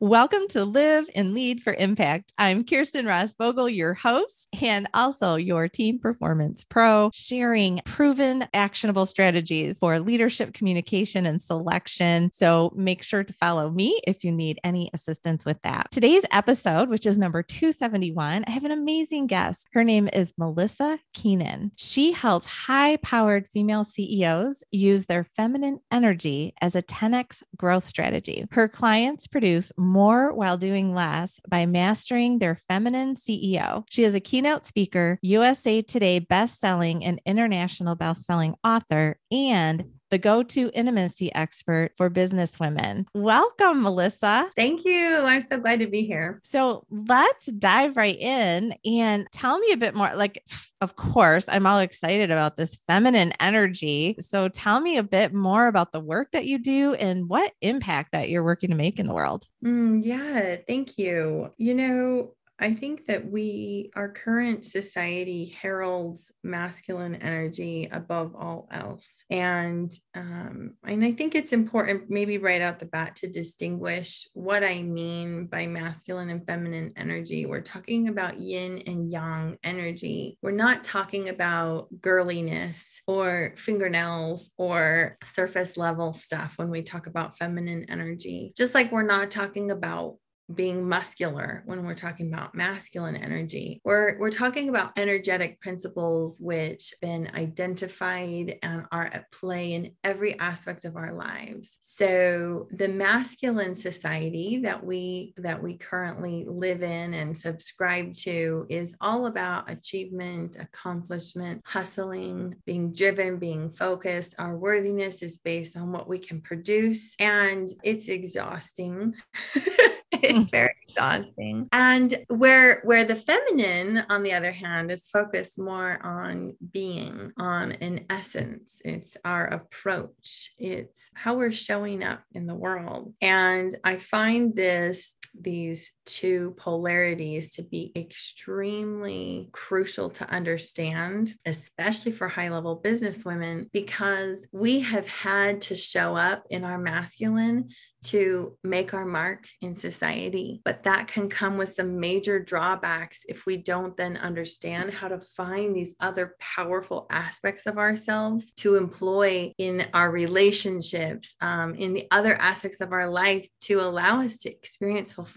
Welcome to Live and Lead for Impact. I'm Kirsten Ross Vogel, your host, and also your team performance pro, sharing proven actionable strategies for leadership communication and selection. So make sure to follow me if you need any assistance with that. Today's episode, which is number 271, I have an amazing guest. Her name is Melissa Keenan. She helps high powered female CEOs use their feminine energy as a 10x growth strategy. Her clients produce more while doing less by mastering their feminine CEO. She is a keynote speaker, USA Today best-selling and international best-selling author, and the go to intimacy expert for business women. Welcome, Melissa. Thank you. I'm so glad to be here. So let's dive right in and tell me a bit more. Like, of course, I'm all excited about this feminine energy. So tell me a bit more about the work that you do and what impact that you're working to make in the world. Mm, yeah, thank you. You know, I think that we, our current society heralds masculine energy above all else. And, um, and I think it's important, maybe right out the bat, to distinguish what I mean by masculine and feminine energy. We're talking about yin and yang energy. We're not talking about girliness or fingernails or surface level stuff when we talk about feminine energy. Just like we're not talking about being muscular when we're talking about masculine energy. We're, we're talking about energetic principles which have been identified and are at play in every aspect of our lives. So the masculine society that we that we currently live in and subscribe to is all about achievement, accomplishment, hustling, being driven, being focused. Our worthiness is based on what we can produce and it's exhausting. it's mm-hmm. very exhausting. And where where the feminine, on the other hand, is focused more on being, on an essence. It's our approach. It's how we're showing up in the world. And I find this these two polarities to be extremely crucial to understand, especially for high level business women, because we have had to show up in our masculine to make our mark in society. But that can come with some major drawbacks if we don't then understand how to find these other powerful aspects of ourselves to employ in our relationships, um, in the other aspects of our life to allow us to experience fulfillment.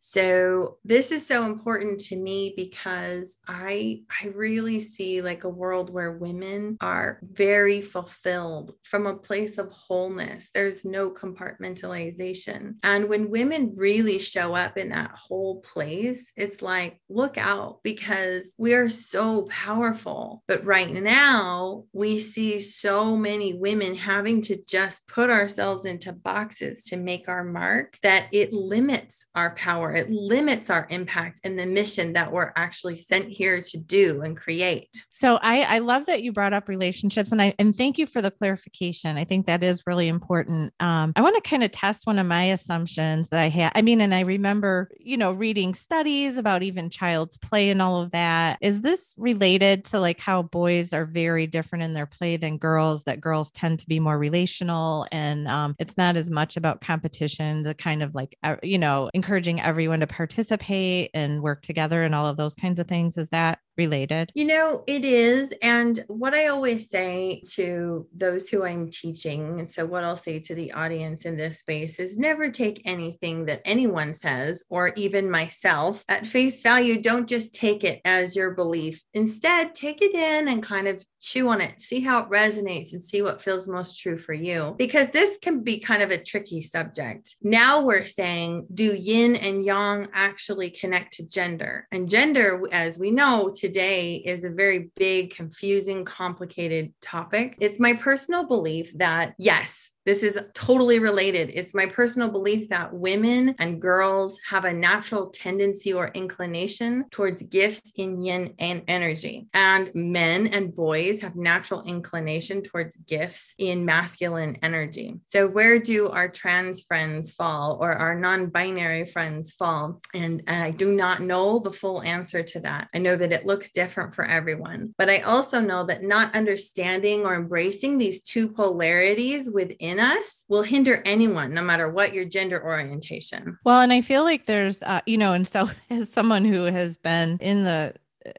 So this is so important to me because I I really see like a world where women are very fulfilled from a place of wholeness. There's no compartmentalization. And when women really show up in that whole place, it's like look out because we are so powerful. But right now, we see so many women having to just put ourselves into boxes to make our mark that it limits our power. It limits our impact and the mission that we're actually sent here to do and create. So I, I love that you brought up relationships and I and thank you for the clarification. I think that is really important. Um, I want to kind of test one of my assumptions that I had. I mean, and I remember, you know, reading studies about even child's play and all of that. Is this related to like how boys are very different in their play than girls, that girls tend to be more relational and um, it's not as much about competition, the kind of like, uh, you know, encouraging everyone to participate and work together and all of those kinds of things? Is that related? You know, it is. And what I always say to those who I'm teaching, and so what I'll say to the audience in this space is never take anything that anyone says or even myself at face value. Don't just take it as your belief. Instead, take it in and kind of chew on it, see how it resonates, and see what feels most true for you. Because this can be kind of a tricky subject. Now we're saying, do yin and yang actually connect to gender? And gender, as we know today, is a very big, confusing, complicated topic. It's my personal belief that yes, This is totally related. It's my personal belief that women and girls have a natural tendency or inclination towards gifts in yin and energy, and men and boys have natural inclination towards gifts in masculine energy. So, where do our trans friends fall or our non binary friends fall? And I do not know the full answer to that. I know that it looks different for everyone, but I also know that not understanding or embracing these two polarities within us will hinder anyone, no matter what your gender orientation. Well, and I feel like there's, uh, you know, and so as someone who has been in the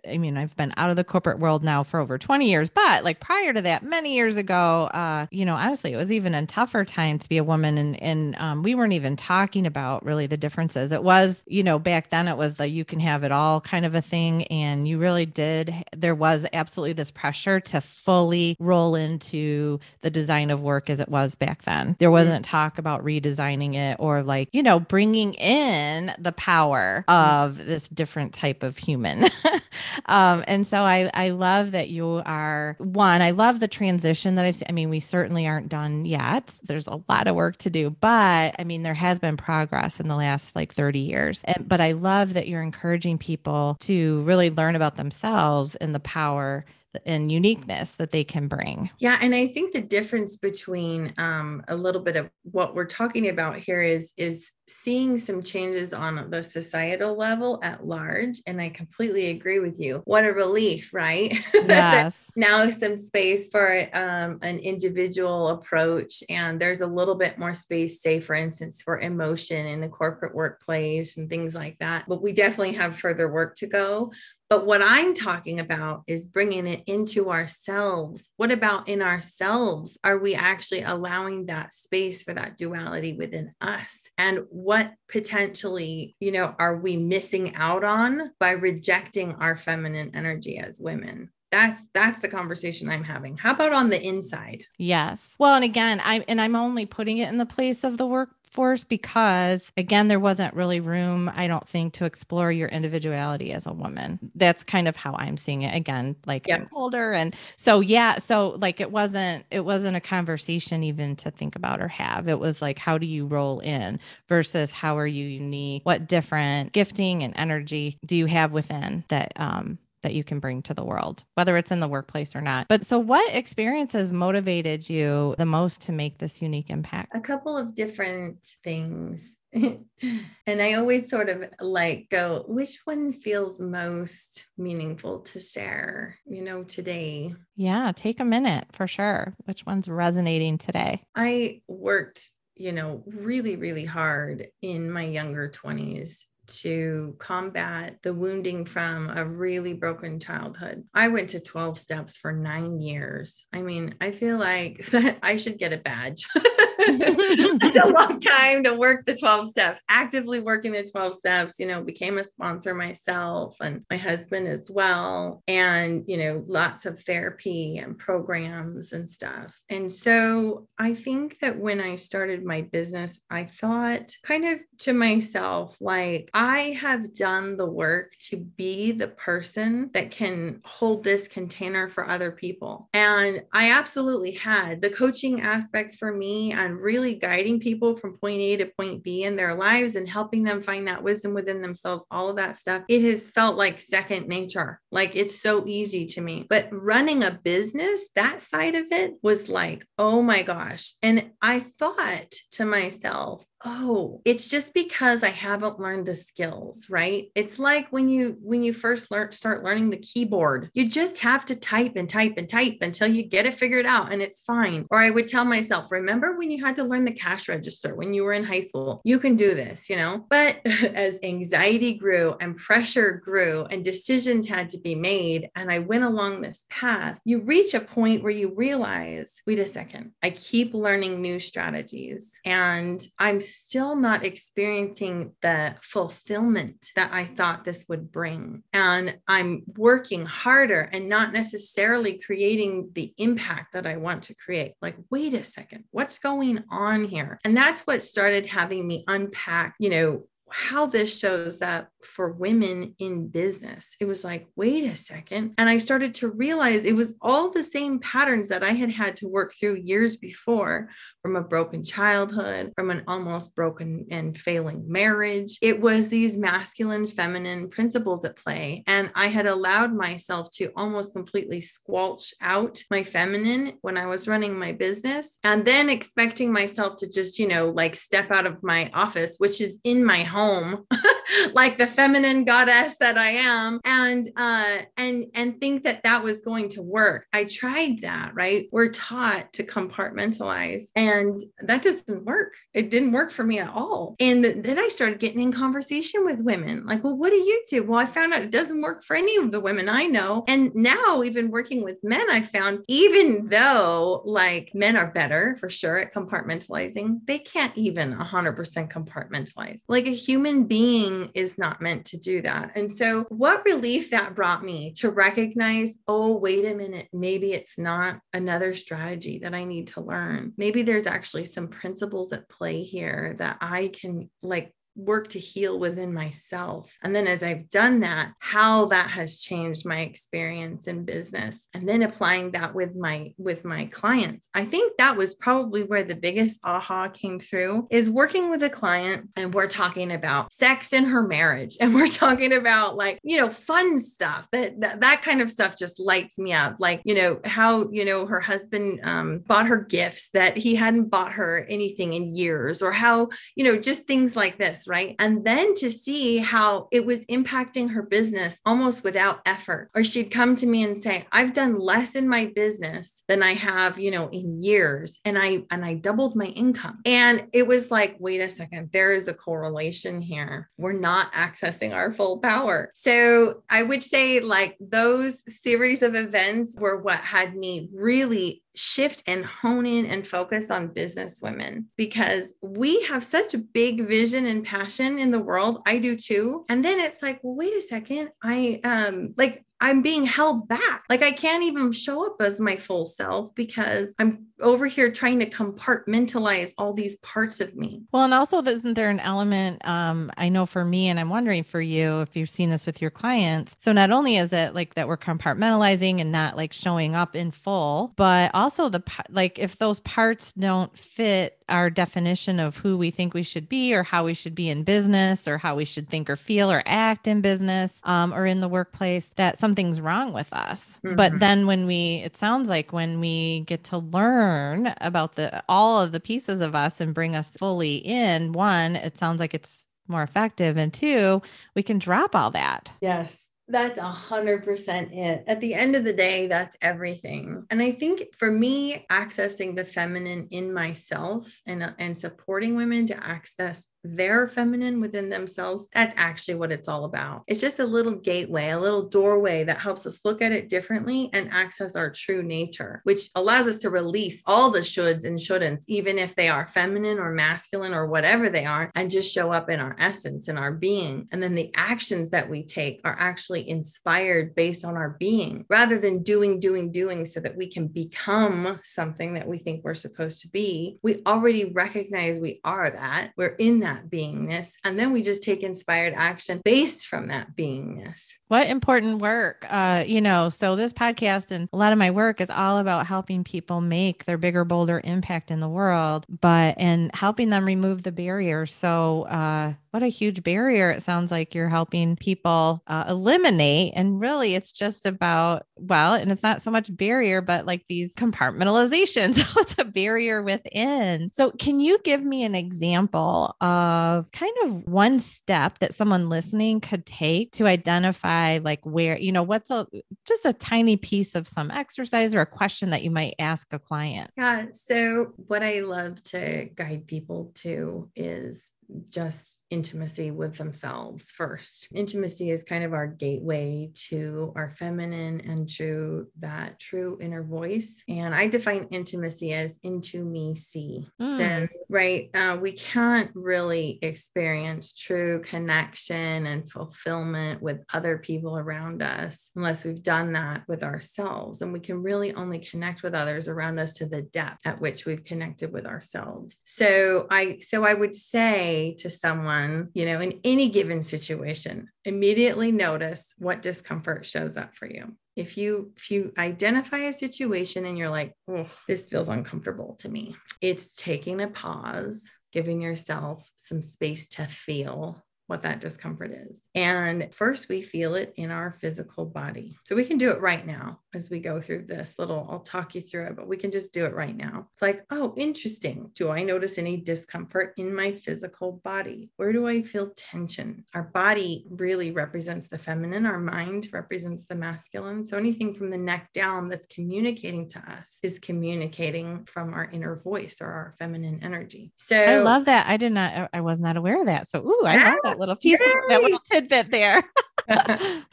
I mean, I've been out of the corporate world now for over 20 years, but like prior to that, many years ago, uh, you know, honestly, it was even a tougher time to be a woman. And, and um, we weren't even talking about really the differences. It was, you know, back then it was the you can have it all kind of a thing. And you really did, there was absolutely this pressure to fully roll into the design of work as it was back then. There mm-hmm. wasn't talk about redesigning it or like, you know, bringing in the power mm-hmm. of this different type of human. um, and so I, I love that you are one. I love the transition that I've seen. I mean, we certainly aren't done yet. There's a lot of work to do, but I mean, there has been progress in the last like 30 years. And, but I love that you're encouraging people to really learn about themselves and the power and uniqueness that they can bring. Yeah. And I think the difference between um, a little bit of what we're talking about here is, is seeing some changes on the societal level at large. And I completely agree with you. What a relief, right? Yes. now some space for um, an individual approach. And there's a little bit more space, say, for instance, for emotion in the corporate workplace and things like that. But we definitely have further work to go. But what I'm talking about is bringing it into ourselves. What about in ourselves? Are we actually allowing that space for that duality within us? And what potentially, you know, are we missing out on by rejecting our feminine energy as women? that's that's the conversation i'm having how about on the inside yes well and again i and i'm only putting it in the place of the work force because again there wasn't really room i don't think to explore your individuality as a woman. That's kind of how i'm seeing it. Again like yep. i'm older and so yeah so like it wasn't it wasn't a conversation even to think about or have. It was like how do you roll in versus how are you unique? What different gifting and energy do you have within that um that you can bring to the world, whether it's in the workplace or not. But so, what experiences motivated you the most to make this unique impact? A couple of different things. and I always sort of like go, which one feels most meaningful to share, you know, today? Yeah, take a minute for sure. Which one's resonating today? I worked, you know, really, really hard in my younger 20s to combat the wounding from a really broken childhood. I went to 12 steps for nine years. I mean, I feel like I should get a badge. a long time to work the 12 steps, actively working the 12 steps, you know, became a sponsor myself and my husband as well. And, you know, lots of therapy and programs and stuff. And so I think that when I started my business, I thought kind of to myself, like, I have done the work to be the person that can hold this container for other people. And I absolutely had the coaching aspect for me and really guiding people from point A to point B in their lives and helping them find that wisdom within themselves, all of that stuff, it has felt like second nature. Like it's so easy to me. But running a business, that side of it was like, oh my gosh. And I thought to myself, oh it's just because i haven't learned the skills right it's like when you when you first learn start learning the keyboard you just have to type and type and type until you get it figured out and it's fine or i would tell myself remember when you had to learn the cash register when you were in high school you can do this you know but as anxiety grew and pressure grew and decisions had to be made and i went along this path you reach a point where you realize wait a second i keep learning new strategies and i'm still not experiencing the fulfillment that I thought this would bring. And I'm working harder and not necessarily creating the impact that I want to create. Like, wait a second, what's going on here? And that's what started having me unpack, you know, how this shows up for women in business. It was like, wait a second. And I started to realize it was all the same patterns that I had had to work through years before from a broken childhood, from an almost broken and failing marriage. It was these masculine, feminine principles at play. And I had allowed myself to almost completely squelch out my feminine when I was running my business and then expecting myself to just, you know, like step out of my office, which is in my home, like the feminine goddess that I am, and uh, and and think that that was going to work. I tried that. Right, we're taught to compartmentalize, and that doesn't work. It didn't work for me at all. And then I started getting in conversation with women, like, well, what do you do? Well, I found out it doesn't work for any of the women I know, and now even working with men, I found even though like men are better for sure at compartmentalizing, they can't even 100% compartmentalize. Like a human being is not meant to do that. And so, what relief that brought me to recognize oh, wait a minute, maybe it's not another strategy that I need to learn. Maybe there's actually some principles at play here that I can like work to heal within myself. And then as I've done that, how that has changed my experience in business and then applying that with my with my clients. I think that was probably where the biggest aha came through is working with a client and we're talking about sex in her marriage and we're talking about like, you know, fun stuff. That that, that kind of stuff just lights me up. Like, you know, how, you know, her husband um, bought her gifts that he hadn't bought her anything in years or how, you know, just things like this right? And then to see how it was impacting her business almost without effort. Or she'd come to me and say, I've done less in my business than I have, you know, in years. And I and I doubled my income. And it was like, wait a second, there is a correlation here. We're not accessing our full power. So I would say like those series of events were what had me really shift and hone in and focus on business women because we have such a big vision and passion in the world. I do too. And then it's like, well, wait a second. I um like I'm being held back. Like I can't even show up as my full self because I'm over here trying to compartmentalize all these parts of me. Well, and also isn't there an element um I know for me and I'm wondering for you if you've seen this with your clients. So not only is it like that we're compartmentalizing and not like showing up in full, but also the like if those parts don't fit our definition of who we think we should be or how we should be in business or how we should think or feel or act in business um, or in the workplace that something's wrong with us mm-hmm. but then when we it sounds like when we get to learn about the all of the pieces of us and bring us fully in one it sounds like it's more effective and two we can drop all that yes that's a hundred percent it. At the end of the day, that's everything. And I think for me, accessing the feminine in myself and, and supporting women to access their feminine within themselves, that's actually what it's all about. It's just a little gateway, a little doorway that helps us look at it differently and access our true nature, which allows us to release all the shoulds and shouldn'ts, even if they are feminine or masculine or whatever they are, and just show up in our essence and our being. And then the actions that we take are actually inspired based on our being rather than doing, doing, doing so that we can become something that we think we're supposed to be. We already recognize we are that. We're in that that beingness. And then we just take inspired action based from that beingness. What important work. Uh, you know, so this podcast and a lot of my work is all about helping people make their bigger, bolder impact in the world, but and helping them remove the barriers. So uh what a huge barrier it sounds like you're helping people uh, eliminate and really it's just about well and it's not so much barrier but like these compartmentalizations It's a barrier within. So can you give me an example of kind of one step that someone listening could take to identify like where you know what's a just a tiny piece of some exercise or a question that you might ask a client? Yeah so what i love to guide people to is just intimacy with themselves first. Intimacy is kind of our gateway to our feminine and to that true inner voice. And I define intimacy as into me see. Mm. So, right, uh, we can't really experience true connection and fulfillment with other people around us unless we've done that with ourselves. And we can really only connect with others around us to the depth at which we've connected with ourselves. So I so I would say say to someone, you know, in any given situation, immediately notice what discomfort shows up for you. If you if you identify a situation and you're like, oh, this feels uncomfortable to me, it's taking a pause, giving yourself some space to feel what that discomfort is. And first, we feel it in our physical body. So we can do it right now as we go through this little, I'll talk you through it, but we can just do it right now. It's like, oh, interesting. Do I notice any discomfort in my physical body? Where do I feel tension? Our body really represents the feminine, our mind represents the masculine. So anything from the neck down that's communicating to us is communicating from our inner voice or our feminine energy. So I love that. I did not, I was not aware of that. So, ooh, I love that little piece, of, that little tidbit there.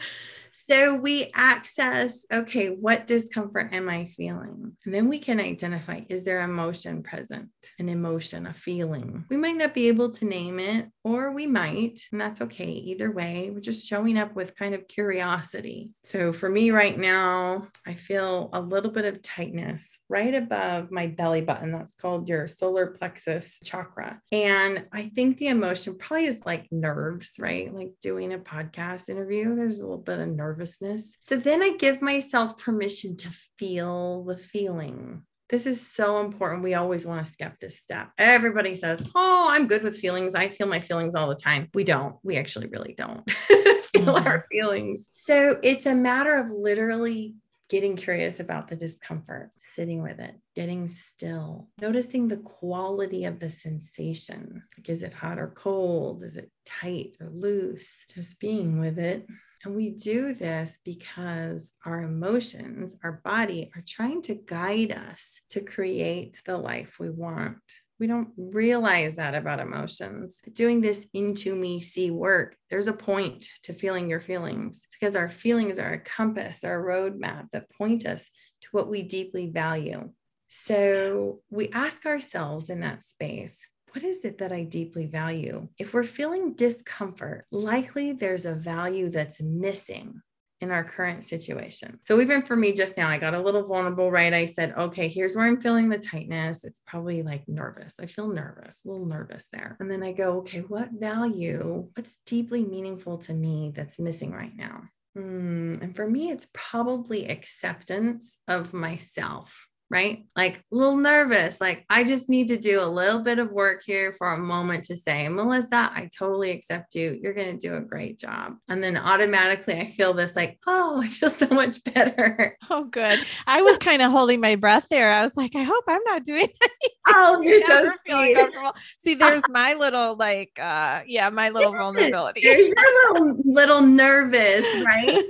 So we access, okay, what discomfort am I feeling? And then we can identify is there emotion present? An emotion, a feeling. We might not be able to name it, or we might, and that's okay. Either way, we're just showing up with kind of curiosity. So for me right now, I feel a little bit of tightness right above my belly button. That's called your solar plexus chakra. And I think the emotion probably is like nerves, right? Like doing a podcast interview, there's a little bit of nerves nervousness. So then I give myself permission to feel the feeling. This is so important. We always want to skip this step. Everybody says, Oh, I'm good with feelings. I feel my feelings all the time. We don't. We actually really don't feel mm-hmm. our feelings. So it's a matter of literally getting curious about the discomfort, sitting with it, getting still, noticing the quality of the sensation. Like, is it hot or cold? Is it tight or loose? Just being with it and we do this because our emotions, our body are trying to guide us to create the life we want. We don't realize that about emotions. Doing this into me see work, there's a point to feeling your feelings because our feelings are a compass, our roadmap that point us to what we deeply value. So we ask ourselves in that space what is it that I deeply value? If we're feeling discomfort, likely there's a value that's missing in our current situation. So even for me just now, I got a little vulnerable, right? I said, okay, here's where I'm feeling the tightness. It's probably like nervous. I feel nervous, a little nervous there. And then I go, okay, what value, what's deeply meaningful to me that's missing right now? Hmm, and for me, it's probably acceptance of myself right? Like a little nervous. Like, I just need to do a little bit of work here for a moment to say, Melissa, I totally accept you. You're going to do a great job. And then automatically I feel this like, oh, I feel so much better. Oh, good. I was kind of holding my breath there. I was like, I hope I'm not doing anything. Oh, you're so feeling comfortable. See, there's my little, like, uh, yeah, my little vulnerability. You're a little, little nervous, right?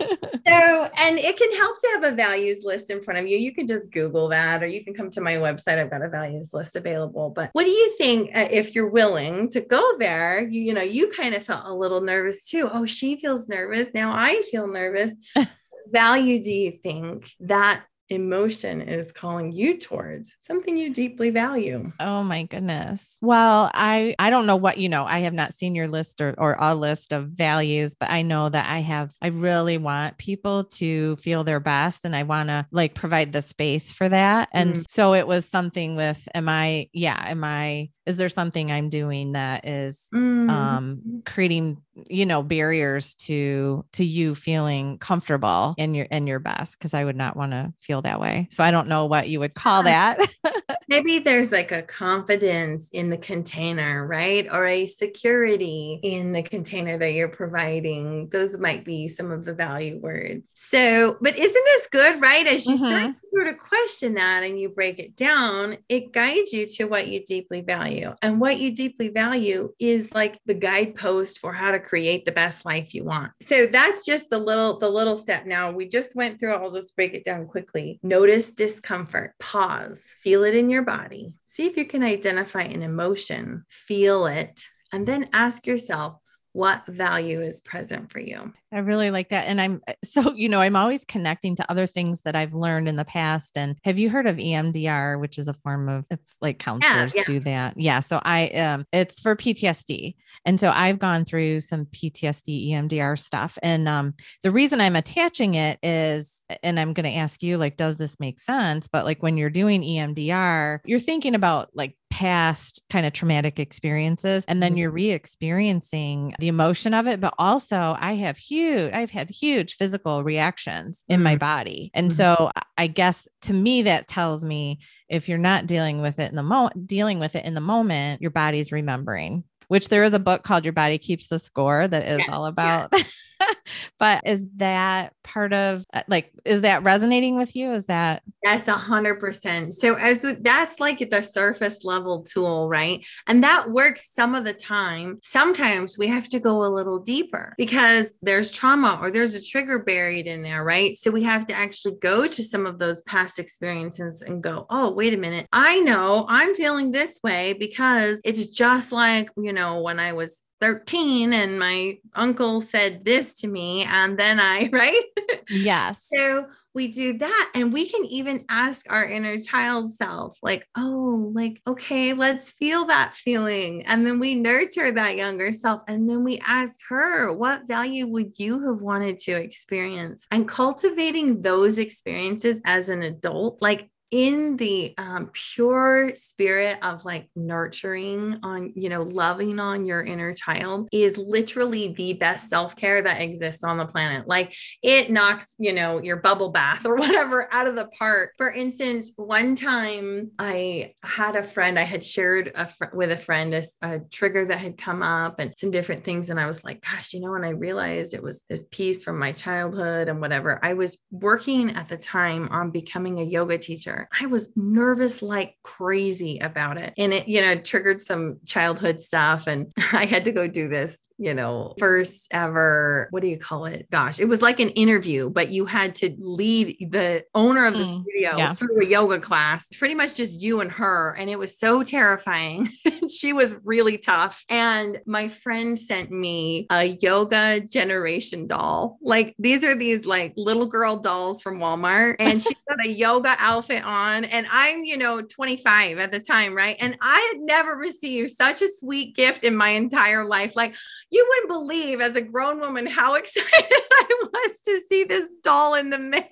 so, and it can help to have a values list in front of you. You can just Google that or you can come to my website. I've got a values list available. But what do you think uh, if you're willing to go there? You, you know, you kind of felt a little nervous too. Oh, she feels nervous. Now I feel nervous. value do you think that emotion is calling you towards something you deeply value. Oh my goodness. Well i i don't know what you know i have not seen your list or, or a list of values but i know that i have i really want people to feel their best and i want to like provide the space for that. And mm. so it was something with am i yeah am i is there something i'm doing that is mm. um creating you know barriers to to you feeling comfortable in your in your best? Because i would not want to feel that way. So i don't know what you would call that. Maybe there's like a confidence in the container right? Or a security in the container that you're providing. Those might be some of the value words. So but isn't this good right? As you mm-hmm. start to question that and you break it down it guides you to what you deeply value value. And what you deeply value is like the guidepost for how to create the best life you want. So that's just the little the little step. Now we just went through. I'll just break it down quickly. Notice discomfort. Pause. Feel it in your body. See if you can identify an emotion. Feel it. And then ask yourself, what value is present for you. I really like that. And I'm so, you know, I'm always connecting to other things that I've learned in the past. And have you heard of EMDR, which is a form of it's like counselors yeah, yeah. do that? Yeah. So I um it's for PTSD. And so I've gone through some PTSD EMDR stuff. And um the reason I'm attaching it is and I'm going to ask you like does this make sense? But like when you're doing EMDR, you're thinking about like past kind of traumatic experiences and then Mhm. you're re-experiencing the emotion of it but also i have huge i've had huge physical reactions in my Mm. body and Mhm. so I- guess to me that tells me if you're not dealing with it in the moment dealing with it in the moment your body's remembering which there is a book called your body keeps the score that is Yeah, all about but is that part of uh, like is that resonating with you is that Yes, a hundred percent. So as that's like the surface level tool, right? And that works some of the time. Sometimes we have to go a little deeper because there's trauma or there's a trigger buried in there, right? So we have to actually go to some of those past experiences and go, oh, wait a minute. I know I'm feeling this way because it's just like, you know, when I was 13 and my uncle said this to me and then I, right? yes So we do that. And we can even ask our inner child self, like, oh, like, okay, let's feel that feeling. And then we nurture that younger self. And then we ask her, what value would you have wanted to experience? And cultivating those experiences as an adult, like, in the um, pure spirit of like nurturing on, you know, loving on your inner child is literally the best self care that exists on the planet. Like it knocks, you know, your bubble bath or whatever out of the park. For instance, one time I had a friend, I had shared a fr- with a friend a, a trigger that had come up and some different things. And I was like, gosh, you know, and I realized it was this piece from my childhood and whatever. I was working at the time on becoming a yoga teacher. I was nervous like crazy about it. And it, you know, triggered some childhood stuff. And I had to go do this you know, first ever, what do you call it? Gosh, it was like an interview, but you had to lead the owner of the Mm, studio yeah. through a yoga class, pretty much just you and her. And it was so terrifying. she was really tough. And my friend sent me a yoga generation doll. Like these are these like little girl dolls from Walmart. And she's got a yoga outfit on. And I'm, you know, 25 at the time, right? And I had never received such a sweet gift in my entire life. Like, you wouldn't believe as a grown woman how excited I was to see this doll in the mail.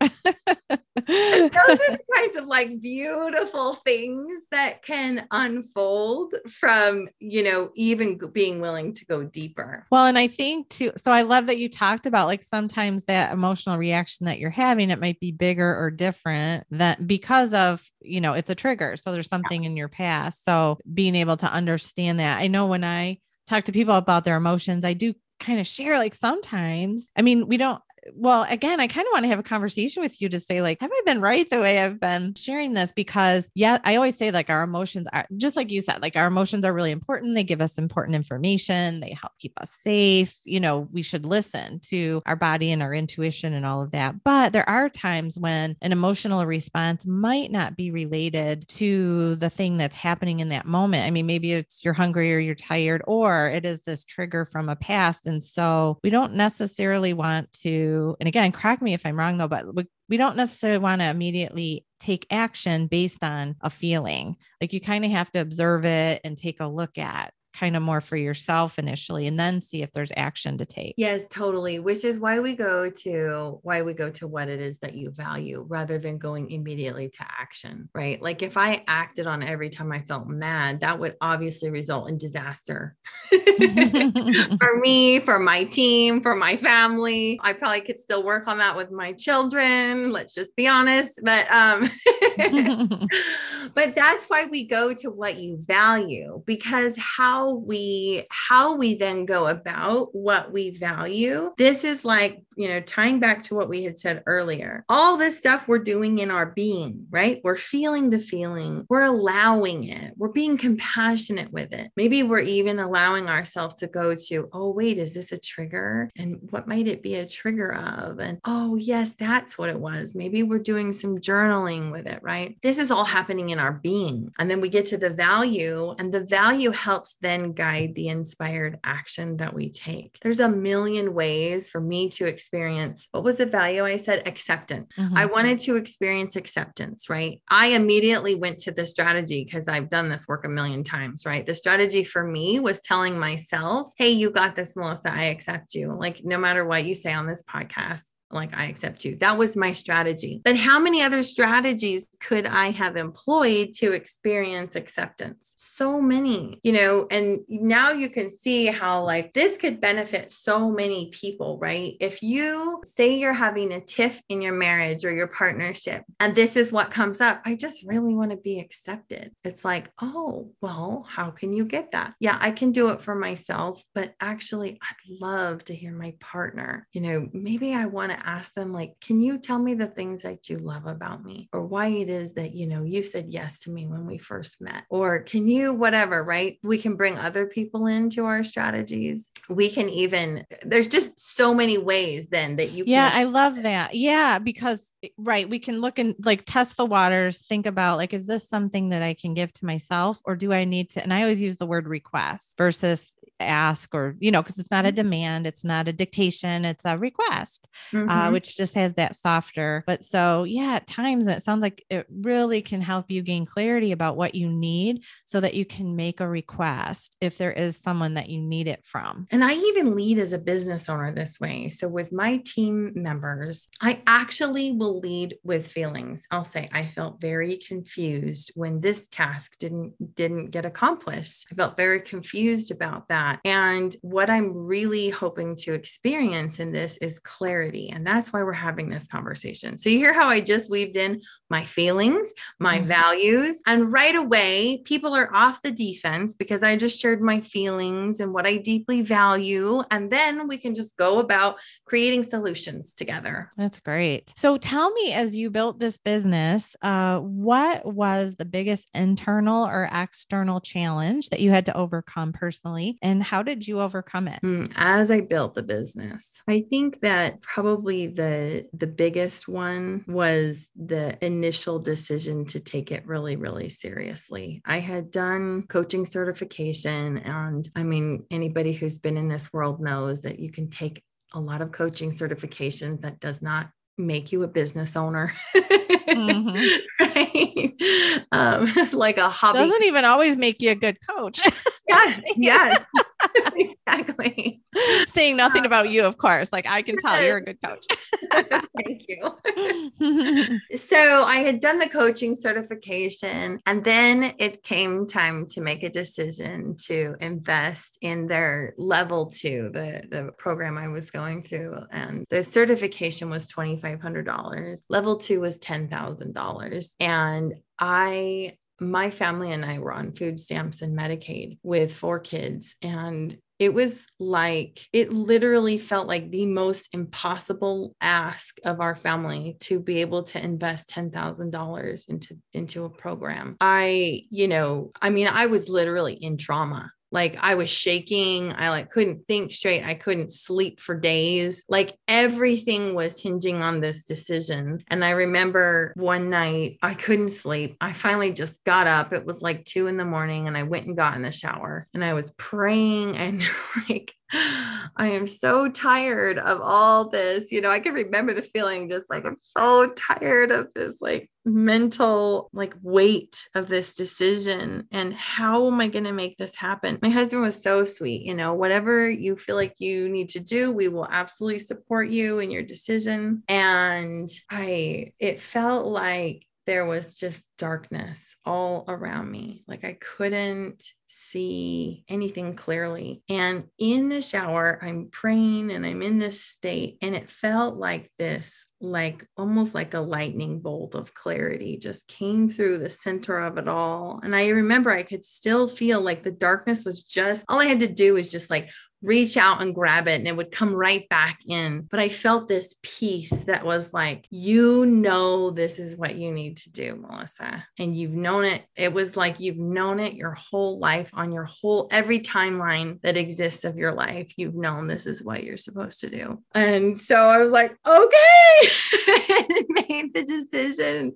Those are the kinds of like beautiful things that can unfold from, you know, even being willing to go deeper. Well, and I think too, so I love that you talked about like sometimes that emotional reaction that you're having, it might be bigger or different that because of, you know, it's a trigger. So there's something in your past. So being able to understand that. I know when I talk to people about their emotions, I do kind of share like sometimes, I mean, we don't, well, again, I kind of want to have a conversation with you to say, like, have I been right the way I've been sharing this? Because, yeah, I always say, like, our emotions are just like you said, like, our emotions are really important. They give us important information, they help keep us safe. You know, we should listen to our body and our intuition and all of that. But there are times when an emotional response might not be related to the thing that's happening in that moment. I mean, maybe it's you're hungry or you're tired, or it is this trigger from a past. And so we don't necessarily want to, and again, correct me if I'm wrong though, but we, we don't necessarily want to immediately take action based on a feeling. Like you kind of have to observe it and take a look at kind of more for yourself initially and then see if there's action to take. Yes, totally. Which is why we go to why we go to what it is that you value rather than going immediately to action, right? Like if I acted on every time I felt mad, that would obviously result in disaster. for me, for my team, for my family. I probably could still work on that with my children. Let's just be honest. But um but that's why we go to what you value because how we how we then go about what we value. This is like you know tying back to what we had said earlier. All this stuff we're doing in our being right? We're feeling the feeling. We're allowing it. We're being compassionate with it. Maybe we're even allowing ourselves to go to oh wait is this a trigger? And what might it be a trigger of? And oh yes that's what it was. Maybe we're doing some journaling with it right? This is all happening in our being. And then we get to the value and the value helps then guide the inspired action that we take there's a million ways for me to experience what was the value i said acceptance Mhm. I wanted to experience acceptance, right? I immediately went to the strategy because I've done this work a million times, right? The strategy for me was telling myself, hey, you got this, Melissa. I accept you. Like, no matter what you say on this podcast, like I accept you. That was my strategy. But how many other strategies could I have employed to experience acceptance? So many, you know, and now you can see how like this could benefit so many people, right? If you say you're having a tiff in your marriage or your partnership, and this is what comes up, I just really want to be accepted. It's like, oh, well, how can you get that? Yeah, I can do it for myself, but actually, I'd love to hear my partner, you know, maybe I want to ask them, like, can you tell me the things that you love about me or why it is that, you know, you said yes to me when we first met? Or can you, whatever, right? We can bring other people into our strategies. We can even, there's just so many ways then that you Yeah, I love that. Yeah, because right, we can look and like test the waters, think about like, is this something that I can give to myself or do I need to? And I always use the word request versus ask or, you know, because it's not a mm-hmm. demand, it's not a dictation, it's a request. Uh, mm-hmm. uh, which just has that softer. But so, yeah, at times it sounds like it really can help you gain clarity about what you need so that you can make a request if there is someone that you need it from. And I even lead as a business owner this way. So, with my team members, I actually will lead with feelings. I'll say, I felt very confused when this task didn't didn't get accomplished. I felt very confused about that. And what I'm really hoping to experience in this is clarity. And that's why we're having this conversation. So you hear how I just weaved in my feelings, my mm-hmm. values, and right away, people are off the defense because I just shared my feelings and what I deeply value. And then we can just go about creating solutions together. That's great. So tell me, as you built this business, uh, what was the biggest internal or external challenge that you had to overcome personally? And how did you overcome it? Hmm, as I built the business, I think that probably the the biggest one was the initial decision to take it really really seriously. I had done coaching certification and I mean anybody who's been in this world knows that you can take a lot of coaching certifications that does not make you a business owner. mm-hmm. right? Um, like a hobby. Doesn't even always make you a good coach. yes, yes. exactly. Saying nothing um, about you, of course. Like I can tell you're a good coach. Thank you. so I had done the coaching certification, and then it came time to make a decision to invest in their level two, the, the program I was going through. And the certification was $2,500. Level two was $10,000. And I my family and I were on food stamps and Medicaid with four kids. And it was like, it literally felt like the most impossible ask of our family to be able to invest $10,000 into, into a program. I, you know, I mean, I was literally in trauma like I was shaking. I like couldn't think straight. I couldn't sleep for days. Like everything was hinging on this decision. And I remember one night I couldn't sleep. I finally just got up. It was like two in the morning and I went and got in the shower and I was praying and like I am so tired of all this. You know, I can remember the feeling just like I'm so tired of this like mental like weight of this decision and how am I going to make this happen? My husband was so sweet, you know, whatever you feel like you need to do, we will absolutely support you in your decision. And I it felt like there was just darkness all around me. Like I couldn't see anything clearly. And in the shower, I'm praying and I'm in this state. And it felt like this, like almost like a lightning bolt of clarity just came through the center of it all. And I remember I could still feel like the darkness was just all I had to do was just like reach out and grab it and it would come right back in. But I felt this peace that was like, you know, this is what you need to do, Melissa. And you've known it. It was like you've known it your whole life on your whole, every timeline that exists of your life. You've known this is what you're supposed to do. And so I was like, okay. And made the decision,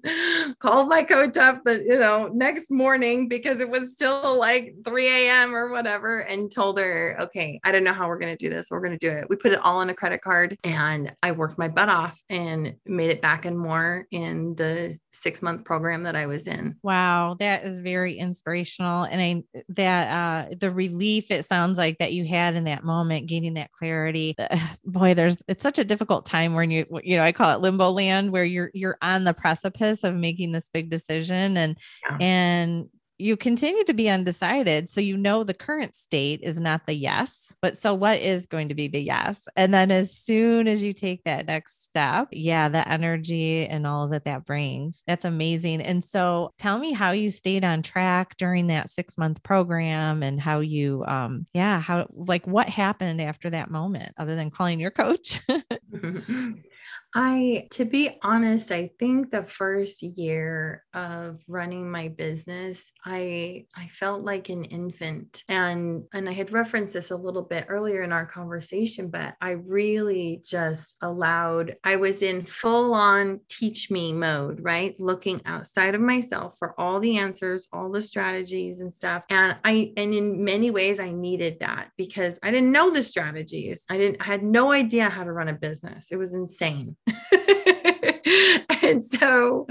called my coach up the, you know, next morning because it was still like 3 a.m. or whatever and told her, okay, I don't don't know how we're going to do this. We're going to do it. We put it all on a credit card and I worked my butt off and made it back and more in the six month program that I was in. Wow, that is very inspirational. And I that uh the relief it sounds like that you had in that moment, gaining that clarity. Boy, there's it's such a difficult time when you you know, I call it limbo land where you're you're on the precipice of making this big decision and yeah. and you continue to be undecided. So you know the current state is not the yes, but so what is going to be the yes? And then as soon as you take that next step, yeah, the energy and all that that brings, that's amazing. And so tell me how you stayed on track during that six month program and how you, um, yeah, how, like what happened after that moment other than calling your coach? I, to be honest, I think the first year of running my business, I I felt like an infant, and and I had referenced this a little bit earlier in our conversation, but I really just allowed. I was in full on teach me mode, right, looking outside of myself for all the answers, all the strategies and stuff, and I and in many ways I needed that because I didn't know the strategies. I didn't I had no idea how to run a business. It was insane. and so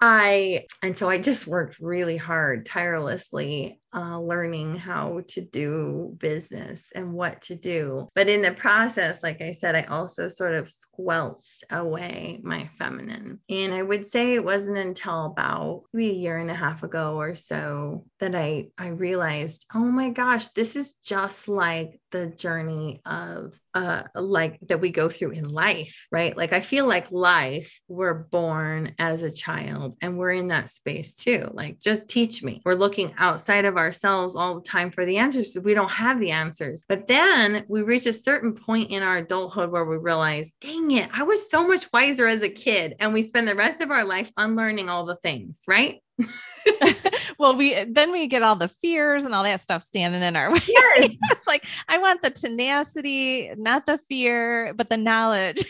I, and so I just worked really hard, tirelessly uh, learning how to do business and what to do. But in the process, like I said, I also sort of squelched away my feminine. And I would say it wasn't until about maybe a year and a half ago or so that I, I realized, oh my gosh, this is just like the journey of uh like that we go through in life right like i feel like life we're born as a child and we're in that space too like just teach me we're looking outside of ourselves all the time for the answers we don't have the answers but then we reach a certain point in our adulthood where we realize dang it i was so much wiser as a kid and we spend the rest of our life unlearning all the things right well, we then we get all the fears and all that stuff standing in our way. Yes. it's like I want the tenacity, not the fear, but the knowledge.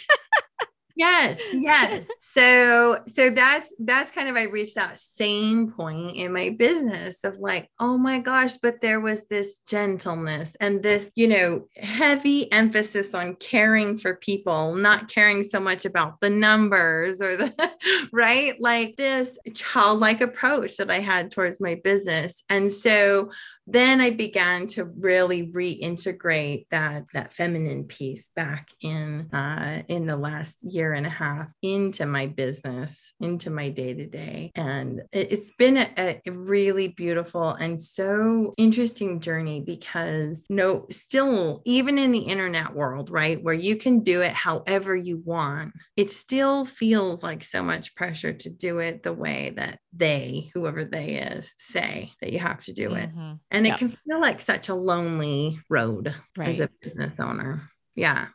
yes yes so so that's that's kind of i reached that same point in my business of like oh my gosh but there was this gentleness and this you know heavy emphasis on caring for people not caring so much about the numbers or the right? Like this childlike approach that i had towards my business. And so then I began to really reintegrate that that feminine piece back in uh, in the last year and a half into my business, into my day to day, and it, has been a, a, really beautiful and so interesting journey because no, still even in the internet world, right, where you can do it however you want, it still feels like so much pressure to do it the way that they, whoever they is, say that you have to do it. And it can feel like such a lonely road right. as a business owner. Yeah.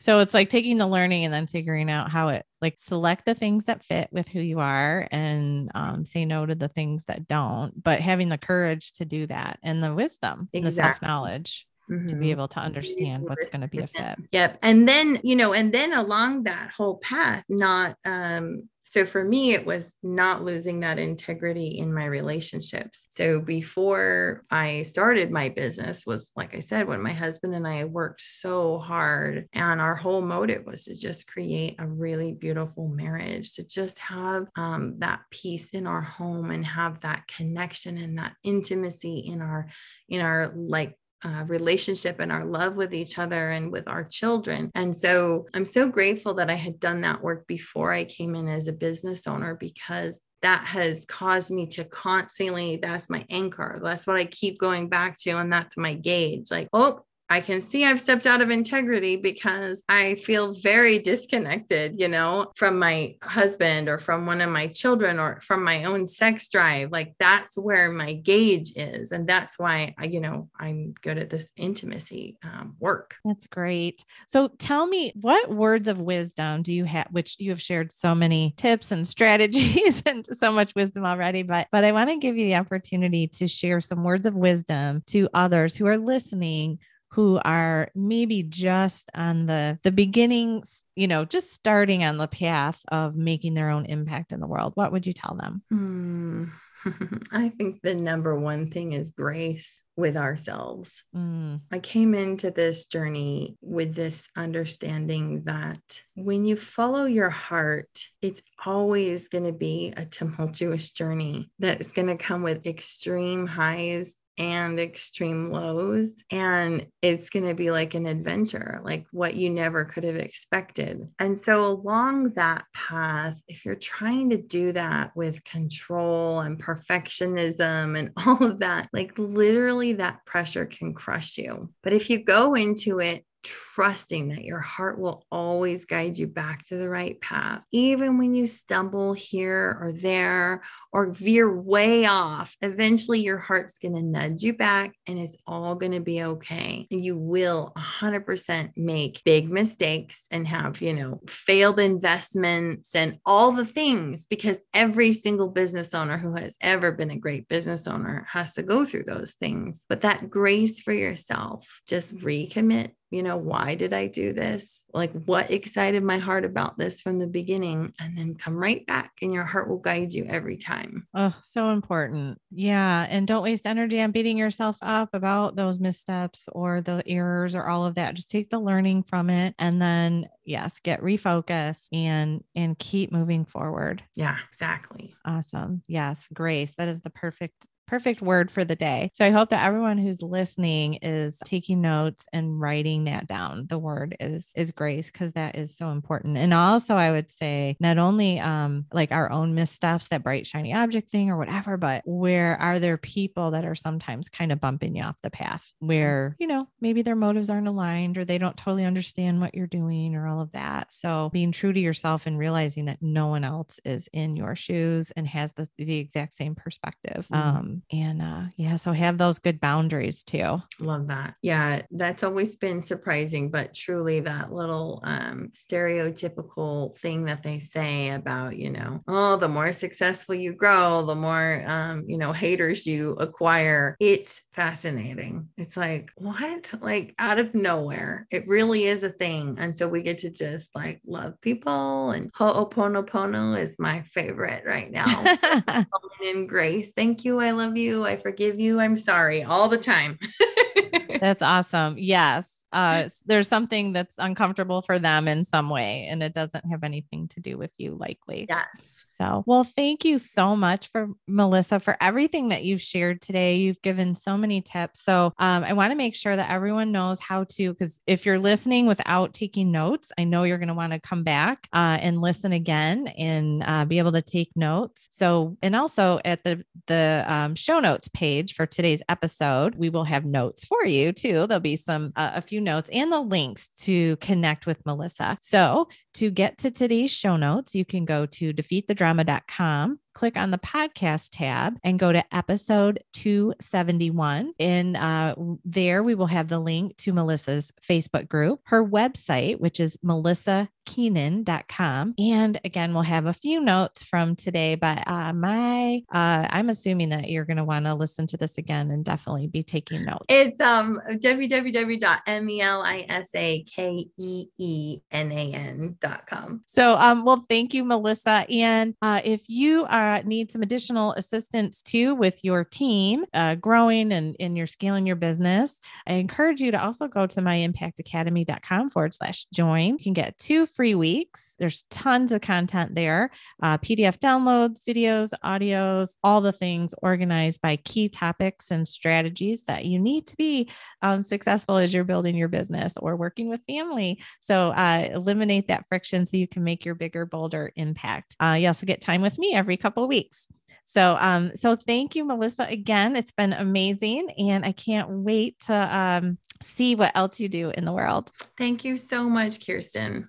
So it's like taking the learning and then figuring out how it like select the things that fit with who you are and um, say no to the things that don't, but having the courage to do that and the wisdom exactly. and the self knowledge. Mm-hmm. to be mm-hmm. able to understand what's going to be a fit. Yep. And then, you know, and then along that whole path, not um so for me, it was not losing that integrity in my relationships. So before I started my business was like I said, when my husband and I had worked so hard and our whole motive was to just create a really beautiful marriage, to just have um, that peace in our home and have that connection and that intimacy in our, in our like uh, relationship and our love with each other and with our children. And so I'm so grateful that I had done that work before I came in as a business owner because that has caused me to constantly that's my anchor that's what i keep going back to and that's my gauge like oh I can see I've stepped out of integrity because I feel very disconnected, you know, from my husband or from one of my children or from my own sex drive. Like that's where my gauge is. And that's why I, you know, I'm good at this intimacy um, work. That's great. So tell me, what words of wisdom do you have, which you have shared so many tips and strategies and so much wisdom already, but, but I want to give you the opportunity to share some words of wisdom to others who are listening who are maybe just on the the beginnings you know just starting on the path of making their own impact in the world. What would you tell them? Mm, I think the number one thing is grace with ourselves. Mm, I came into this journey with this understanding that when you follow your heart, it's always going to be a tumultuous journey that's going to come with extreme highs and extreme lows. And it's going to be like an adventure, like what you never could have expected. And so, along that path, if you're trying to do that with control and perfectionism and all of that, like literally that pressure can crush you. But if you go into it trusting that your heart will always guide you back to the right path. Even when you stumble here or there or veer way off, eventually your heart's going to nudge you back and it's all going to be okay. And you will 100% make big mistakes and have, you know, failed investments and all the things because every single business owner who has ever been a great business owner has to go through those things. But that grace for yourself, just recommit you know, why did I do this? Like, what excited my heart about this from the beginning? And then come right back, and your heart will guide you every time. oh, so important. Yeah. And don't waste energy on beating yourself up about those missteps or the errors or all of that. Just take the learning from it and then yes, get refocused and and keep moving forward. Yeah, exactly. Awesome. Yes, grace. That is the perfect perfect word for the day. So I hope that everyone who's listening is taking notes and writing that down. The word is is grace because that is so important. And also I would say not only um like our own missteps, that bright shiny object thing or whatever, but where are there people that are sometimes kind of bumping you off the path where, you know, maybe their motives aren't aligned or they don't totally understand what you're doing or all of that. So being true to yourself and realizing that no one else is in your shoes and has the, the exact same perspective. Mhm. Um, and uh, yeah, so have those good boundaries too. Love that. Yeah, that's always been surprising, but truly that little um, stereotypical thing that they say about, you know, oh, the more successful you grow, the more, um, you know, haters you acquire. It's fascinating. It's like, what? Like out of nowhere. It really is a thing. And so we get to just like love people. And Ho'oponopono is my favorite right now. in grace. Thank you. I love you. I forgive you. I'm sorry all the time. That's awesome. Yes. Uh, there's something that's uncomfortable for them in some way, and it doesn't have anything to do with you, likely. yes. So, well, thank you so much for Melissa for everything that you've shared today. You've given so many tips. So, um, I want to make sure that everyone knows how to, because if you're listening without taking notes, I know you're going to want to come back uh, and listen again and uh, be able to take notes. So, and also at the the um, show notes page for today's episode, we will have notes for you too. There'll be some uh, a few notes and the links to connect with Melissa. So, to get to today's show notes, you can go to defeatthedrama.com, click on the podcast tab, and go to episode 271. And uh, there we will have the link to Melissa's Facebook group, her website, which is melissakeenan.com. And again, we'll have a few notes from today, but uh, my, uh, I'm assuming that you're going to want to listen to this again and definitely be taking notes. It's um www.melissakeenan.com. So, um, well, thank you, Melissa. And uh, if you uh, need some additional assistance too with your team uh, growing and, and you're scaling your business, I encourage you to also go to myimpactacademy.com forward slash join. You can get two free weeks. There's tons of content there uh, PDF downloads, videos, audios, all the things organized by key topics and strategies that you need to be um, successful as you're building your business or working with family. So uh, eliminate that friction so you can make your bigger, bolder impact. Uh, you also get time with me every couple of weeks. So, um, so thank you, Melissa. Again, it's been amazing, and I can't wait to um, see what else you do in the world. Thank you so much, Kirsten.